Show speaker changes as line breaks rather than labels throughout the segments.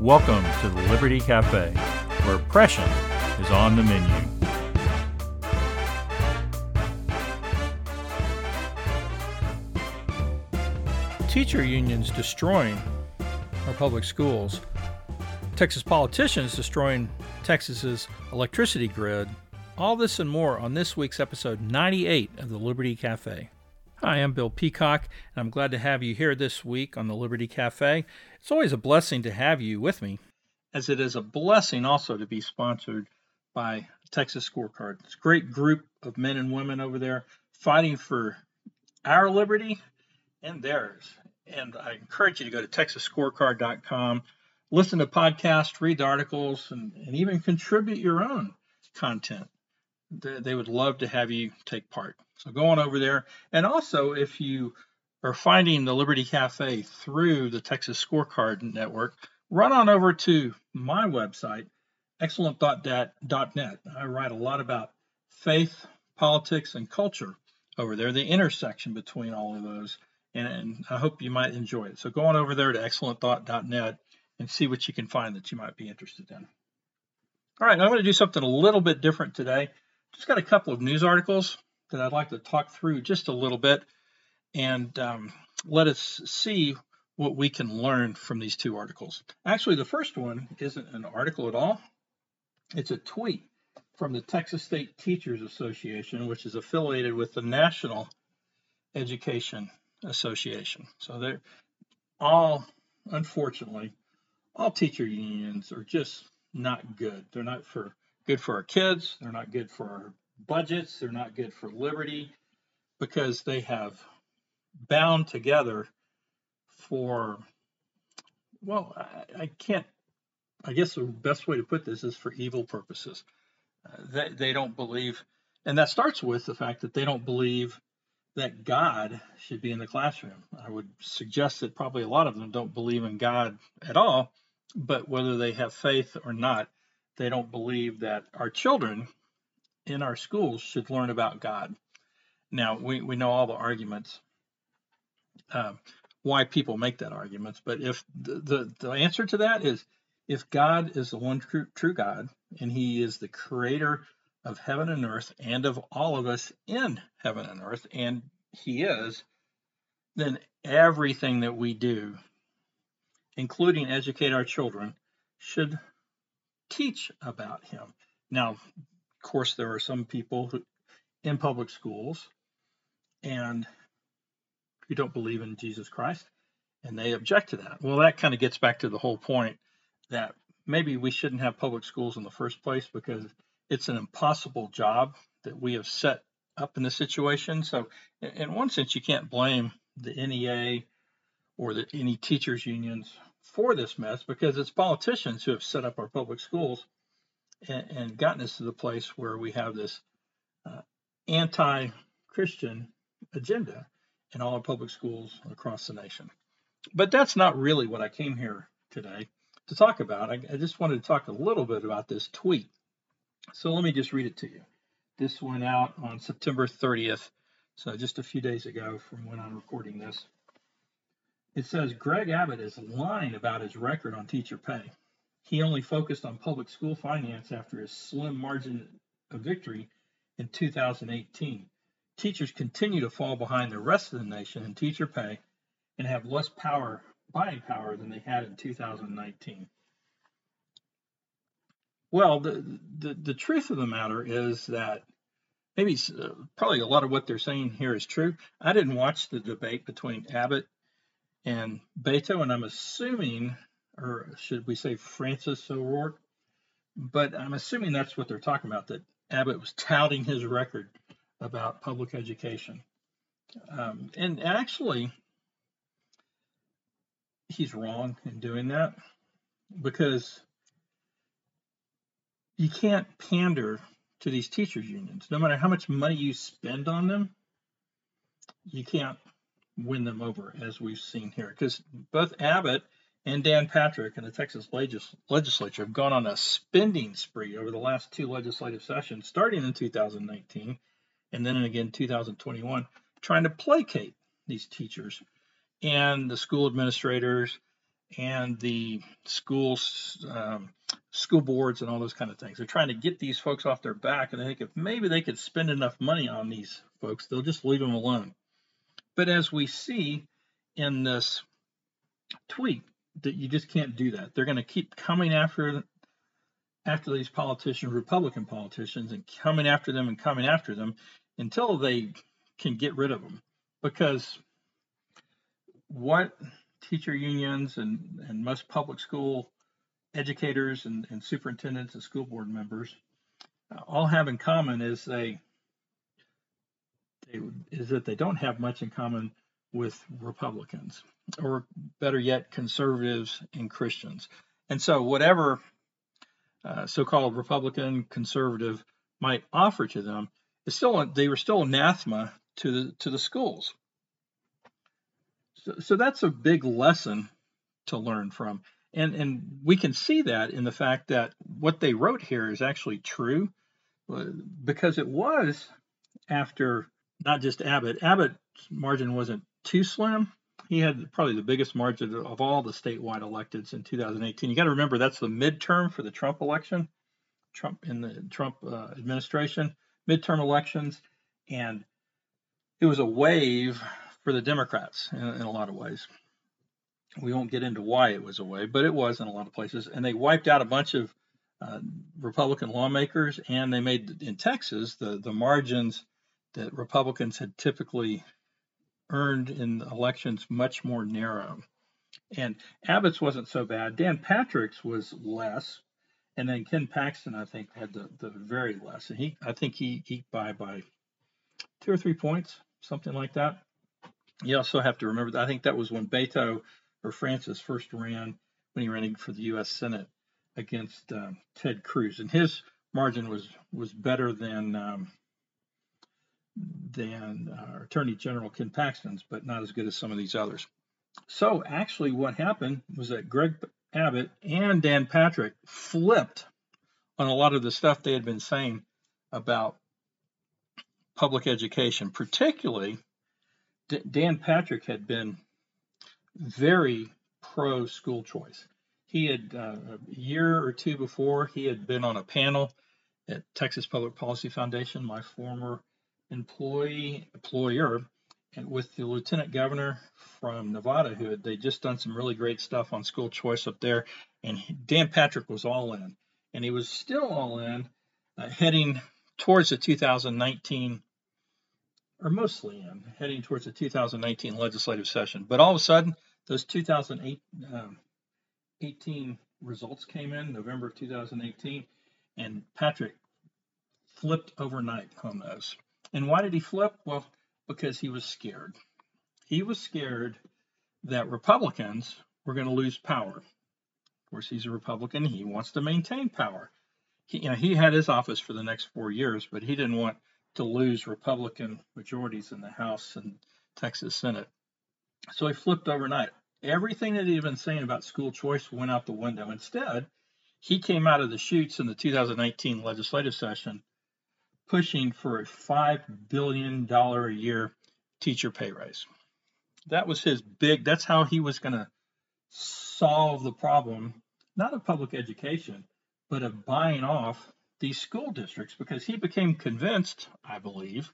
Welcome to the Liberty Cafe, where oppression is on the menu.
Teacher unions destroying our public schools. Texas politicians destroying Texas's electricity grid. All this and more on this week's episode 98 of the Liberty Cafe. Hi, I'm Bill Peacock, and I'm glad to have you here this week on the Liberty Cafe. It's always a blessing to have you with me, as it is a blessing also to be sponsored by Texas Scorecard. It's a great group of men and women over there fighting for our liberty and theirs. And I encourage you to go to texasscorecard.com, listen to podcasts, read the articles, and, and even contribute your own content. They, they would love to have you take part. So go on over there. And also, if you are finding the Liberty Cafe through the Texas Scorecard Network, run on over to my website, excellent.net. I write a lot about faith, politics, and culture over there, the intersection between all of those. And, and I hope you might enjoy it. So go on over there to excellent.net and see what you can find that you might be interested in. All right, I'm going to do something a little bit different today. Just got a couple of news articles that I'd like to talk through just a little bit and um, let us see what we can learn from these two articles. Actually, the first one isn't an article at all, it's a tweet from the Texas State Teachers Association, which is affiliated with the National Education Association. So they're all, unfortunately, all teacher unions are just not good. They're not for good for our kids. They're not good for our budgets. They're not good for liberty because they have bound together for, well, I, I can't, I guess the best way to put this is for evil purposes. Uh, they, they don't believe, and that starts with the fact that they don't believe that God should be in the classroom. I would suggest that probably a lot of them don't believe in God at all, but whether they have faith or not, they don't believe that our children in our schools should learn about God. Now, we, we know all the arguments, uh, why people make that arguments, but if the, the, the answer to that is if God is the one true, true God and he is the creator of heaven and earth and of all of us in heaven and earth, and he is, then everything that we do, including educate our children, should teach about him. Now, of course, there are some people who, in public schools and who don't believe in Jesus Christ, and they object to that. Well, that kind of gets back to the whole point that maybe we shouldn't have public schools in the first place because it's an impossible job that we have set up in this situation. So, in one sense, you can't blame the NEA or the, any teachers unions for this mess because it's politicians who have set up our public schools and, and gotten us to the place where we have this uh, anti-Christian agenda in all our public schools across the nation. But that's not really what I came here today to talk about. I, I just wanted to talk a little bit about this tweet. So let me just read it to you. This went out on September 30th, so just a few days ago from when I'm recording this. It says Greg Abbott is lying about his record on teacher pay. He only focused on public school finance after his slim margin of victory in 2018. Teachers continue to fall behind the rest of the nation in teacher pay and have less power, buying power, than they had in 2019. Well, the, the, the truth of the matter is that maybe uh, probably a lot of what they're saying here is true. I didn't watch the debate between Abbott and Beto, and I'm assuming, or should we say Francis O'Rourke, but I'm assuming that's what they're talking about, that Abbott was touting his record about public education. Um, and actually, he's wrong in doing that because you can't pander to these teachers unions. No matter how much money you spend on them, you can't win them over, as we've seen here. Because both Abbott and Dan Patrick in the Texas legis- legislature have gone on a spending spree over the last two legislative sessions, starting in 2019 and then again 2021, trying to placate these teachers and the school administrators and the schools, um, school boards, and all those kind of things. They're trying to get these folks off their back, and they think if maybe they could spend enough money on these folks, they'll just leave them alone. But as we see in this tweet, that you just can't do that. They're going to keep coming after after these politicians, Republican politicians, and coming after them and coming after them until they can get rid of them. Because what teacher unions and, and most public school educators and, and superintendents and school board members uh, all have in common is they, they is that they don't have much in common with Republicans, or better yet, conservatives and Christians. And so, whatever uh, so-called Republican conservative might offer to them is still they were still anathema to the to the schools. So, so that's a big lesson to learn from. And, and we can see that in the fact that what they wrote here is actually true uh, because it was after not just Abbott. Abbott's margin wasn't too slim. He had probably the biggest margin of all the statewide electeds in 2018. You got to remember that's the midterm for the Trump election, Trump in the Trump uh, administration, midterm elections, and it was a wave for the Democrats in, in a lot of ways. We won't get into why it was a wave, but it was in a lot of places, and they wiped out a bunch of uh, Republican lawmakers, and they made in Texas the the margins that Republicans had typically earned in elections much more narrow. And Abbott's wasn't so bad. Dan Patrick's was less, and then Ken Paxton, I think, had the, the very less. And he, I think he eked by by two or three points, something like that. You also have to remember that I think that was when Beto or Francis first ran when he ran for the U.S. Senate against um, Ted Cruz, and his margin was was better than um, than uh, Attorney General Ken Paxton's, but not as good as some of these others. So actually, what happened was that Greg Abbott and Dan Patrick flipped on a lot of the stuff they had been saying about public education, particularly D- Dan Patrick had been very pro school choice. He had uh, a year or two before he had been on a panel at Texas Public Policy Foundation, my former employee employer and with the lieutenant governor from Nevada who had they just done some really great stuff on school choice up there and Dan Patrick was all in. And he was still all in uh, heading towards the 2019 or mostly in heading towards the 2019 legislative session. But all of a sudden those 2018 um, results came in November of 2018 and Patrick flipped overnight on those and why did he flip? Well, because he was scared. He was scared that Republicans were going to lose power. Of course, he's a Republican. He wants to maintain power. He, you know, he had his office for the next four years, but he didn't want to lose Republican majorities in the House and Texas Senate. So he flipped overnight. Everything that he'd been saying about school choice went out the window. Instead, he came out of the chutes in the 2019 legislative session pushing for a $5 billion a year teacher pay raise. That was his big, that's how he was going to solve the problem, not of public education, but of buying off these school districts because he became convinced, I believe,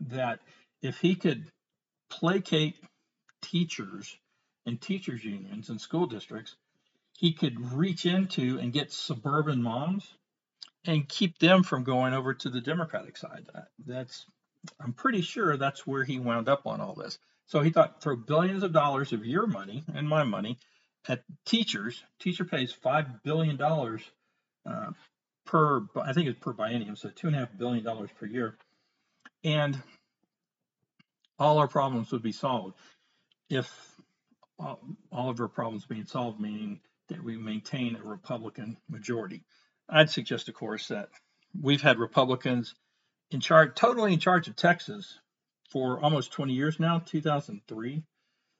that if he could placate teachers and teachers unions and school districts, he could reach into and get suburban moms and keep them from going over to the Democratic side. That's I'm pretty sure that's where he wound up on all this. So he thought throw billions of dollars of your money and my money at teachers. Teacher pays five billion dollars uh, per, I think it's per biennium, so two and a half billion dollars per year, and all our problems would be solved if all, all of our problems being solved, meaning that we maintain a Republican majority. I'd suggest, of course, that we've had Republicans in charge, totally in charge of Texas for almost 20 years now, 2003.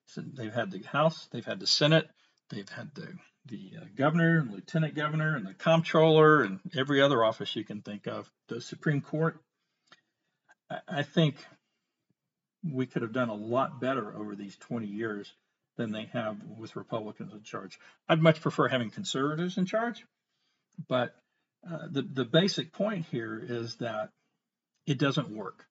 So they've had the House, they've had the Senate, they've had the the uh, governor and lieutenant governor and the comptroller and every other office you can think of, the Supreme Court. I, I think we could have done a lot better over these 20 years than they have with Republicans in charge. I'd much prefer having conservatives in charge, but uh, the the basic point here is that it doesn't work.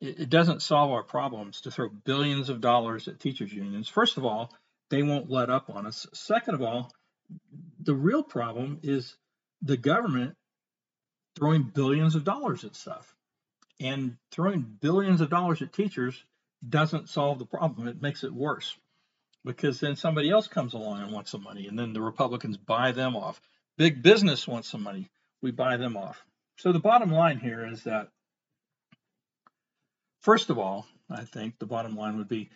It, it doesn't solve our problems to throw billions of dollars at teachers unions. First of all, they won't let up on us. Second of all, the real problem is the government throwing billions of dollars at stuff. And throwing billions of dollars at teachers doesn't solve the problem. It makes it worse because then somebody else comes along and wants some money, and then the Republicans buy them off. Big business wants some money, we buy them off. So the bottom line here is that, first of all, I think the bottom line would be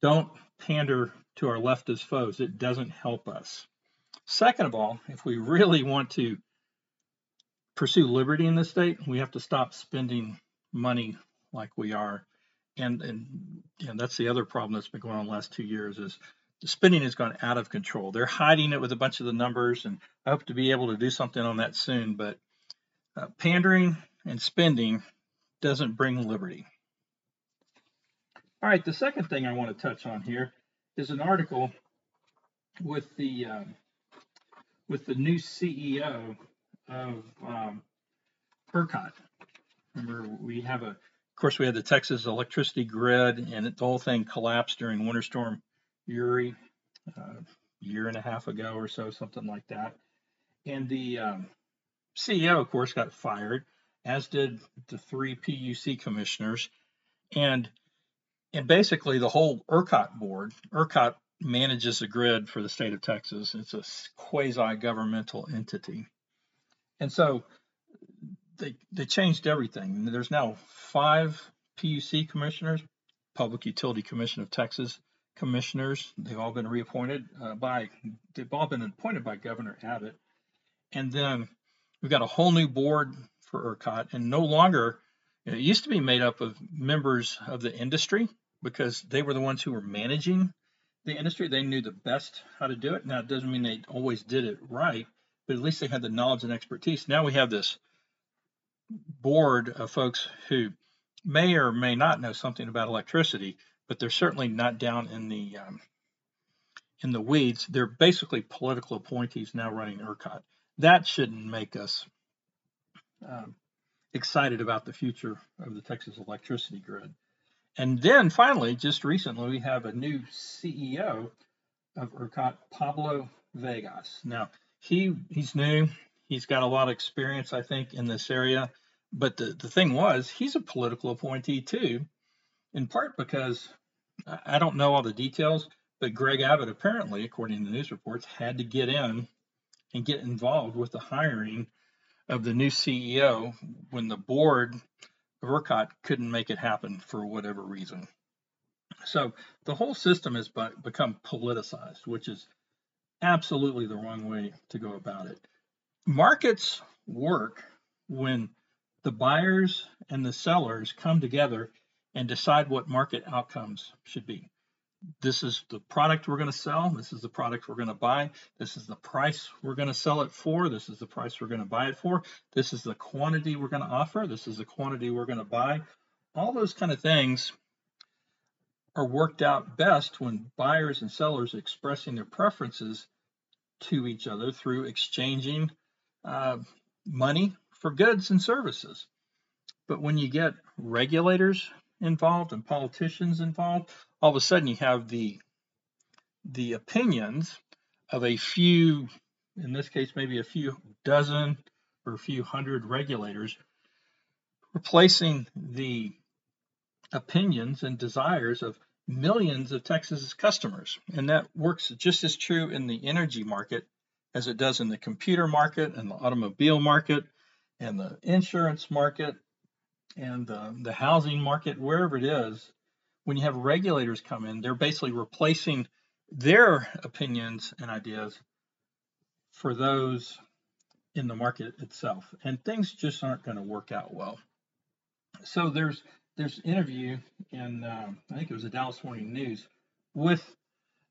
don't pander to our leftist foes. It doesn't help us. Second of all, if we really want to pursue liberty in this state, we have to stop spending money like we are. And and, and that's the other problem that's been going on the last two years is the spending has gone out of control. They're hiding it with a bunch of the numbers, and I hope to be able to do something on that soon. But uh, pandering and spending doesn't bring liberty. All right, the second thing I want to touch on here is an article with the um, with the new CEO of um, ERCOT. Remember, we have a, of course, we had the Texas electricity grid, and the whole thing collapsed during Winter Storm Uri uh, a year and a half ago or so, something like that. And the um, CEO, of course, got fired, as did the three PUC commissioners, and and basically the whole ERCOT board. ERCOT manages the grid for the state of Texas. It's a quasi-governmental entity. And so they they changed everything. There's now five PUC commissioners, Public Utility Commission of Texas commissioners. They've all been reappointed uh, by they've all been appointed by Governor Abbott. And then we've got a whole new board for ERCOT, and no longer it used to be made up of members of the industry because they were the ones who were managing the industry. They knew the best how to do it. Now it doesn't mean they always did it right, but at least they had the knowledge and expertise. Now we have this board of folks who may or may not know something about electricity, but they're certainly not down in the um, in the weeds. They're basically political appointees now running ERCOT. That shouldn't make us um, excited about the future of the Texas electricity grid. And then finally, just recently, we have a new CEO of ERCOT, Pablo Vegas. Now, he he's new. He's got a lot of experience, I think, in this area. But the, the thing was, he's a political appointee too, in part because I don't know all the details, but Greg Abbott apparently, according to news reports, had to get in and get involved with the hiring of the new CEO when the board of ERCOT couldn't make it happen for whatever reason. So the whole system has become politicized, which is absolutely the wrong way to go about it. Markets work when the buyers and the sellers come together and decide what market outcomes should be. This is the product we're going to sell. This is the product we're going to buy. This is the price we're going to sell it for. This is the price we're going to buy it for. This is the quantity we're going to offer. This is the quantity we're going to buy. All those kind of things are worked out best when buyers and sellers are expressing their preferences to each other through exchanging uh, money for goods and services. But when you get regulators involved and politicians involved, all of a sudden you have the the opinions of a few, in this case, maybe a few dozen or a few hundred regulators, replacing the opinions and desires of millions of Texas's customers. And that works just as true in the energy market as it does in the computer market and the automobile market and the insurance market and the, the housing market, wherever it is. When you have regulators come in, they're basically replacing their opinions and ideas for those in the market itself. And things just aren't going to work out well. So there's there's interview in um, I think it was the Dallas Morning News with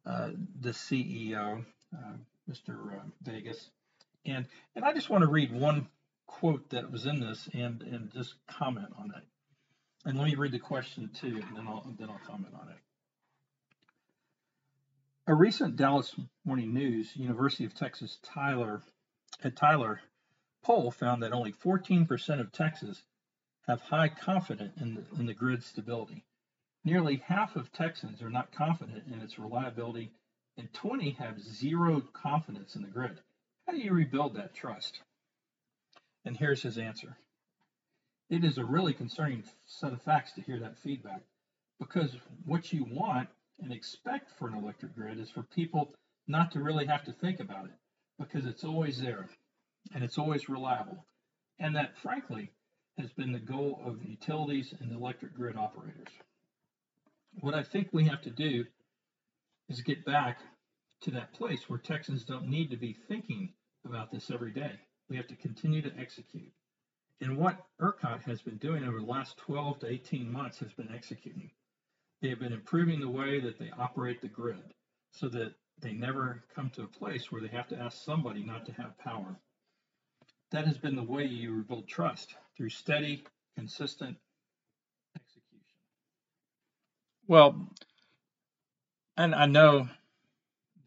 uh, the CEO, uh, Mr. Uh, Vegas, and and I just want to read one quote that was in this and and just comment on it. And let me read the question too, and then I'll then I'll comment on it. A recent Dallas Morning News University of Texas Tyler at Tyler poll found that only 14% of Texas have high confidence in the, in the grid stability. Nearly half of Texans are not confident in its reliability, and 20 have zero confidence in the grid. How do you rebuild that trust? And here's his answer. It is a really concerning set of facts to hear that feedback because what you want and expect for an electric grid is for people not to really have to think about it because it's always there and it's always reliable. And that, frankly, has been the goal of utilities and electric grid operators. What I think we have to do is get back to that place where Texans don't need to be thinking about this every day. We have to continue to execute. And what ERCOT has been doing over the last 12 to 18 months has been executing. They have been improving the way that they operate the grid so that they never come to a place where they have to ask somebody not to have power. That has been the way you rebuild trust through steady, consistent execution. Well, and I know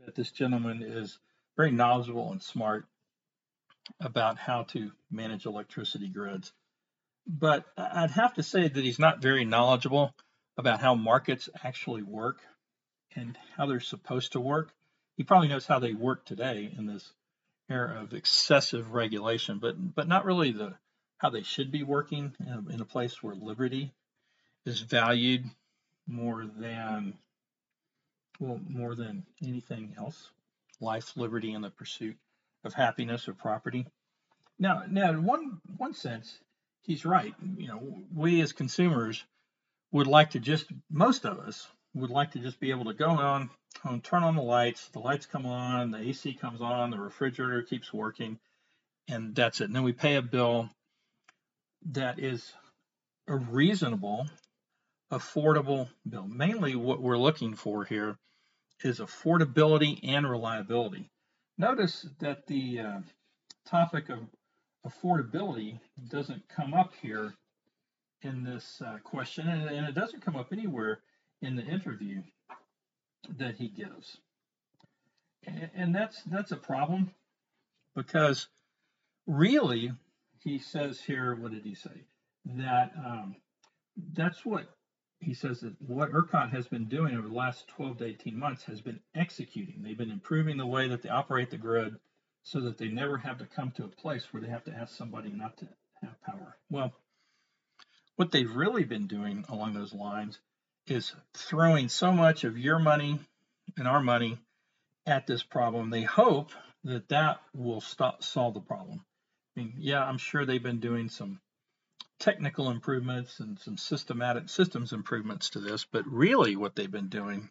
that this gentleman is very knowledgeable and smart about how to manage electricity grids. But I'd have to say that he's not very knowledgeable about how markets actually work and how they're supposed to work. He probably knows how they work today in this era of excessive regulation, but but not really the how they should be working in a, place where liberty is valued more than well more than anything else, life, liberty, and the pursuit of happiness or property. Now, now in one one sense, he's right. You know, we as consumers would like to just, most of us would like to just be able to go on, home, turn on the lights, the lights come on, the AC comes on, the refrigerator keeps working, and that's it. And then we pay a bill that is a reasonable, affordable bill. Mainly what we're looking for here is affordability and reliability. Notice that the uh, topic of affordability doesn't come up here in this uh, question, and, and, it doesn't come up anywhere in the interview that he gives. And, and that's that's a problem because really, he says here, what did he say? That um, that's what he says that what ERCOT has been doing over the last 12 to 18 months has been executing. They've been improving the way that they operate the grid so that they never have to come to a place where they have to ask somebody not to have power. Well, what they've really been doing along those lines is throwing so much of your money and our money at this problem. They hope that that will stop solve the problem. I mean, yeah, I'm sure they've been doing some technical improvements and some systematic systems improvements to this, but really what they've been doing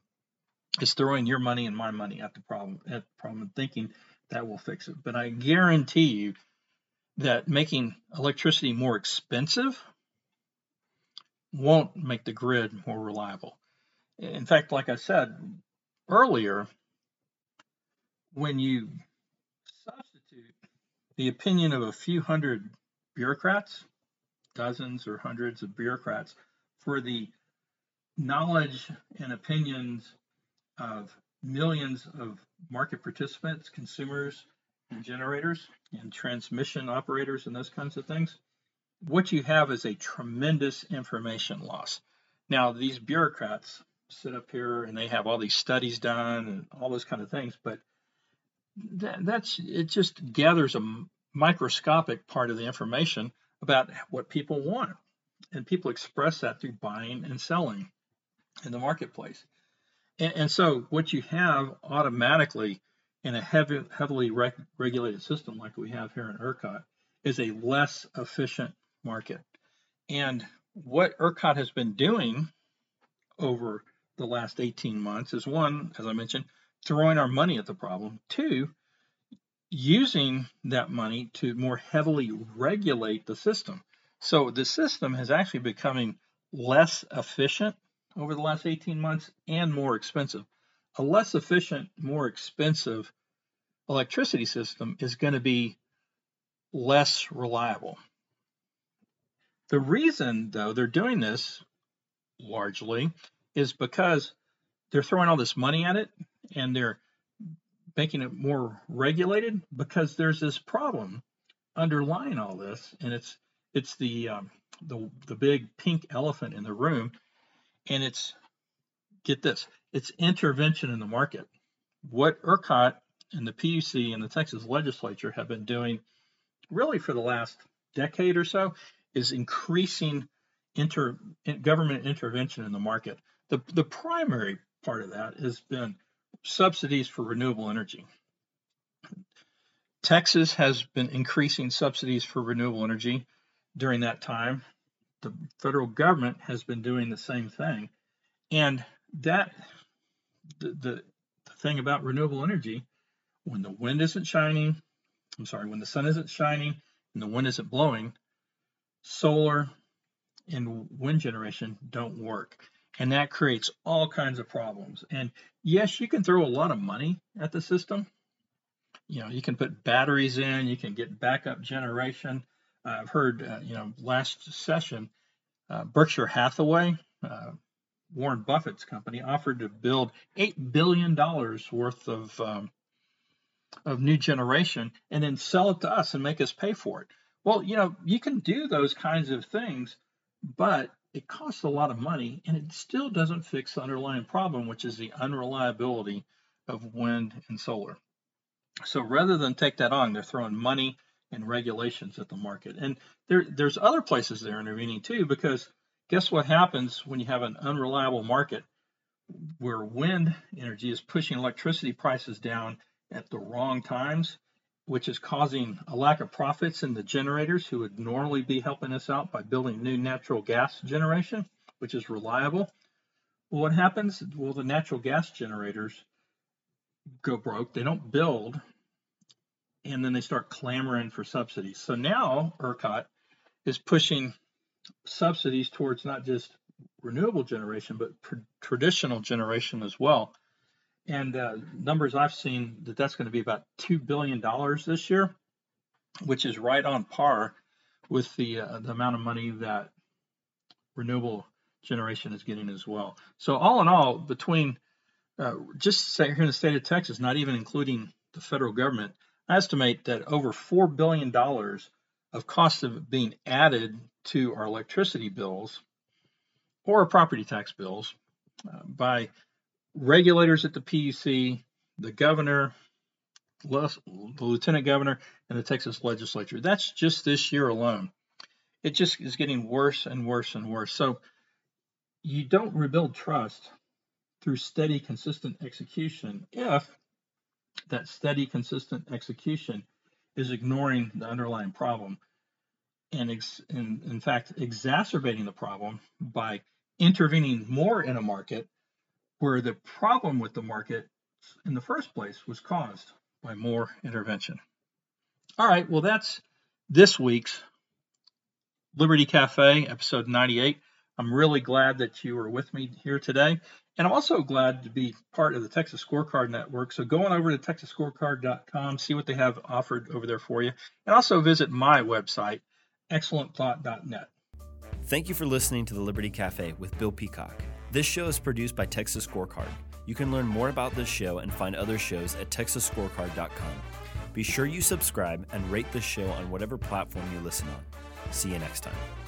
is throwing your money and my money at the problem at the problem and thinking that will fix it. But I guarantee you that making electricity more expensive won't make the grid more reliable. In fact, like I said earlier, when you substitute the opinion of a few hundred bureaucrats, dozens or hundreds of bureaucrats, for the knowledge and opinions of millions of market participants, consumers, and generators, and transmission operators, and those kinds of things, what you have is a tremendous information loss. Now, these bureaucrats sit up here and they have all these studies done and all those kind of things, but that, that's it just gathers a microscopic part of the information about what people want. And people express that through buying and selling in the marketplace. And, and so, what you have automatically in a heavy, heavily reg- regulated system like we have here in ERCOT is a less efficient market. And what ERCOT has been doing over the last 18 months is one, as I mentioned, throwing our money at the problem. Two, using that money to more heavily regulate the system. So the system has actually becoming less efficient over the last 18 months and more expensive. A less efficient, more expensive electricity system is going to be less reliable. The reason, though, they're doing this largely is because they're throwing all this money at it and they're making it more regulated because there's this problem underlying all this, and it's it's the um, the the big pink elephant in the room, and it's get this, it's intervention in the market. What ERCOT and the PUC and the Texas legislature have been doing really for the last decade or so is increasing inter, government intervention in the market. The, the primary part of that has been subsidies for renewable energy. Texas has been increasing subsidies for renewable energy during that time. The federal government has been doing the same thing. And that the, the, the thing about renewable energy, when the wind isn't shining, I'm sorry, when the sun isn't shining and the wind isn't blowing, solar and wind generation don't work. And that creates all kinds of problems. And yes, you can throw a lot of money at the system. You know, you can put batteries in, you can get backup generation. Uh, I've heard, uh, you know, last session, uh, Berkshire Hathaway, uh, Warren Buffett's company, offered to build $8 billion worth of, um, of new generation and then sell it to us and make us pay for it. Well, you know, you can do those kinds of things, but it costs a lot of money and it still doesn't fix the underlying problem, which is the unreliability of wind and solar. So rather than take that on, they're throwing money and regulations at the market. And there, there's other places they're intervening too, because guess what happens when you have an unreliable market where wind energy is pushing electricity prices down at the wrong times? Which is causing a lack of profits in the generators who would normally be helping us out by building new natural gas generation, which is reliable. Well, what happens? Well, the natural gas generators go broke, they don't build, and then they start clamoring for subsidies. So now ERCOT is pushing subsidies towards not just renewable generation, but traditional generation as well and uh, numbers I've seen that that's going to be about two billion dollars this year, which is right on par with the uh, the amount of money that renewable generation is getting as well. So all in all, between uh, just here in the state of Texas, not even including the federal government, I estimate that over four billion dollars of cost of being added to our electricity bills or property tax bills uh, by regulators at the PUC, the governor, the lieutenant governor, and the Texas legislature. That's just this year alone. It just is getting worse and worse and worse. So you don't rebuild trust through steady, consistent execution if that steady, consistent execution is ignoring the underlying problem and, ex- in, in fact, exacerbating the problem by intervening more in a market where the problem with the market in the first place was caused by more intervention. All right, well, that's this week's Liberty Cafe, episode 98. I'm really glad that you are with me here today. And I'm also glad to be part of the Texas Scorecard Network. So go on over to texasscorecard.com, see what they have offered over there for you, and also visit my website, excellentthought.net.
Thank you for listening to the Liberty Cafe with Bill Peacock. This show is produced by Texas Scorecard. You can learn more about this show and find other shows at texasscorecard.com. Be sure you subscribe and rate the show on whatever platform you listen on. See you next time.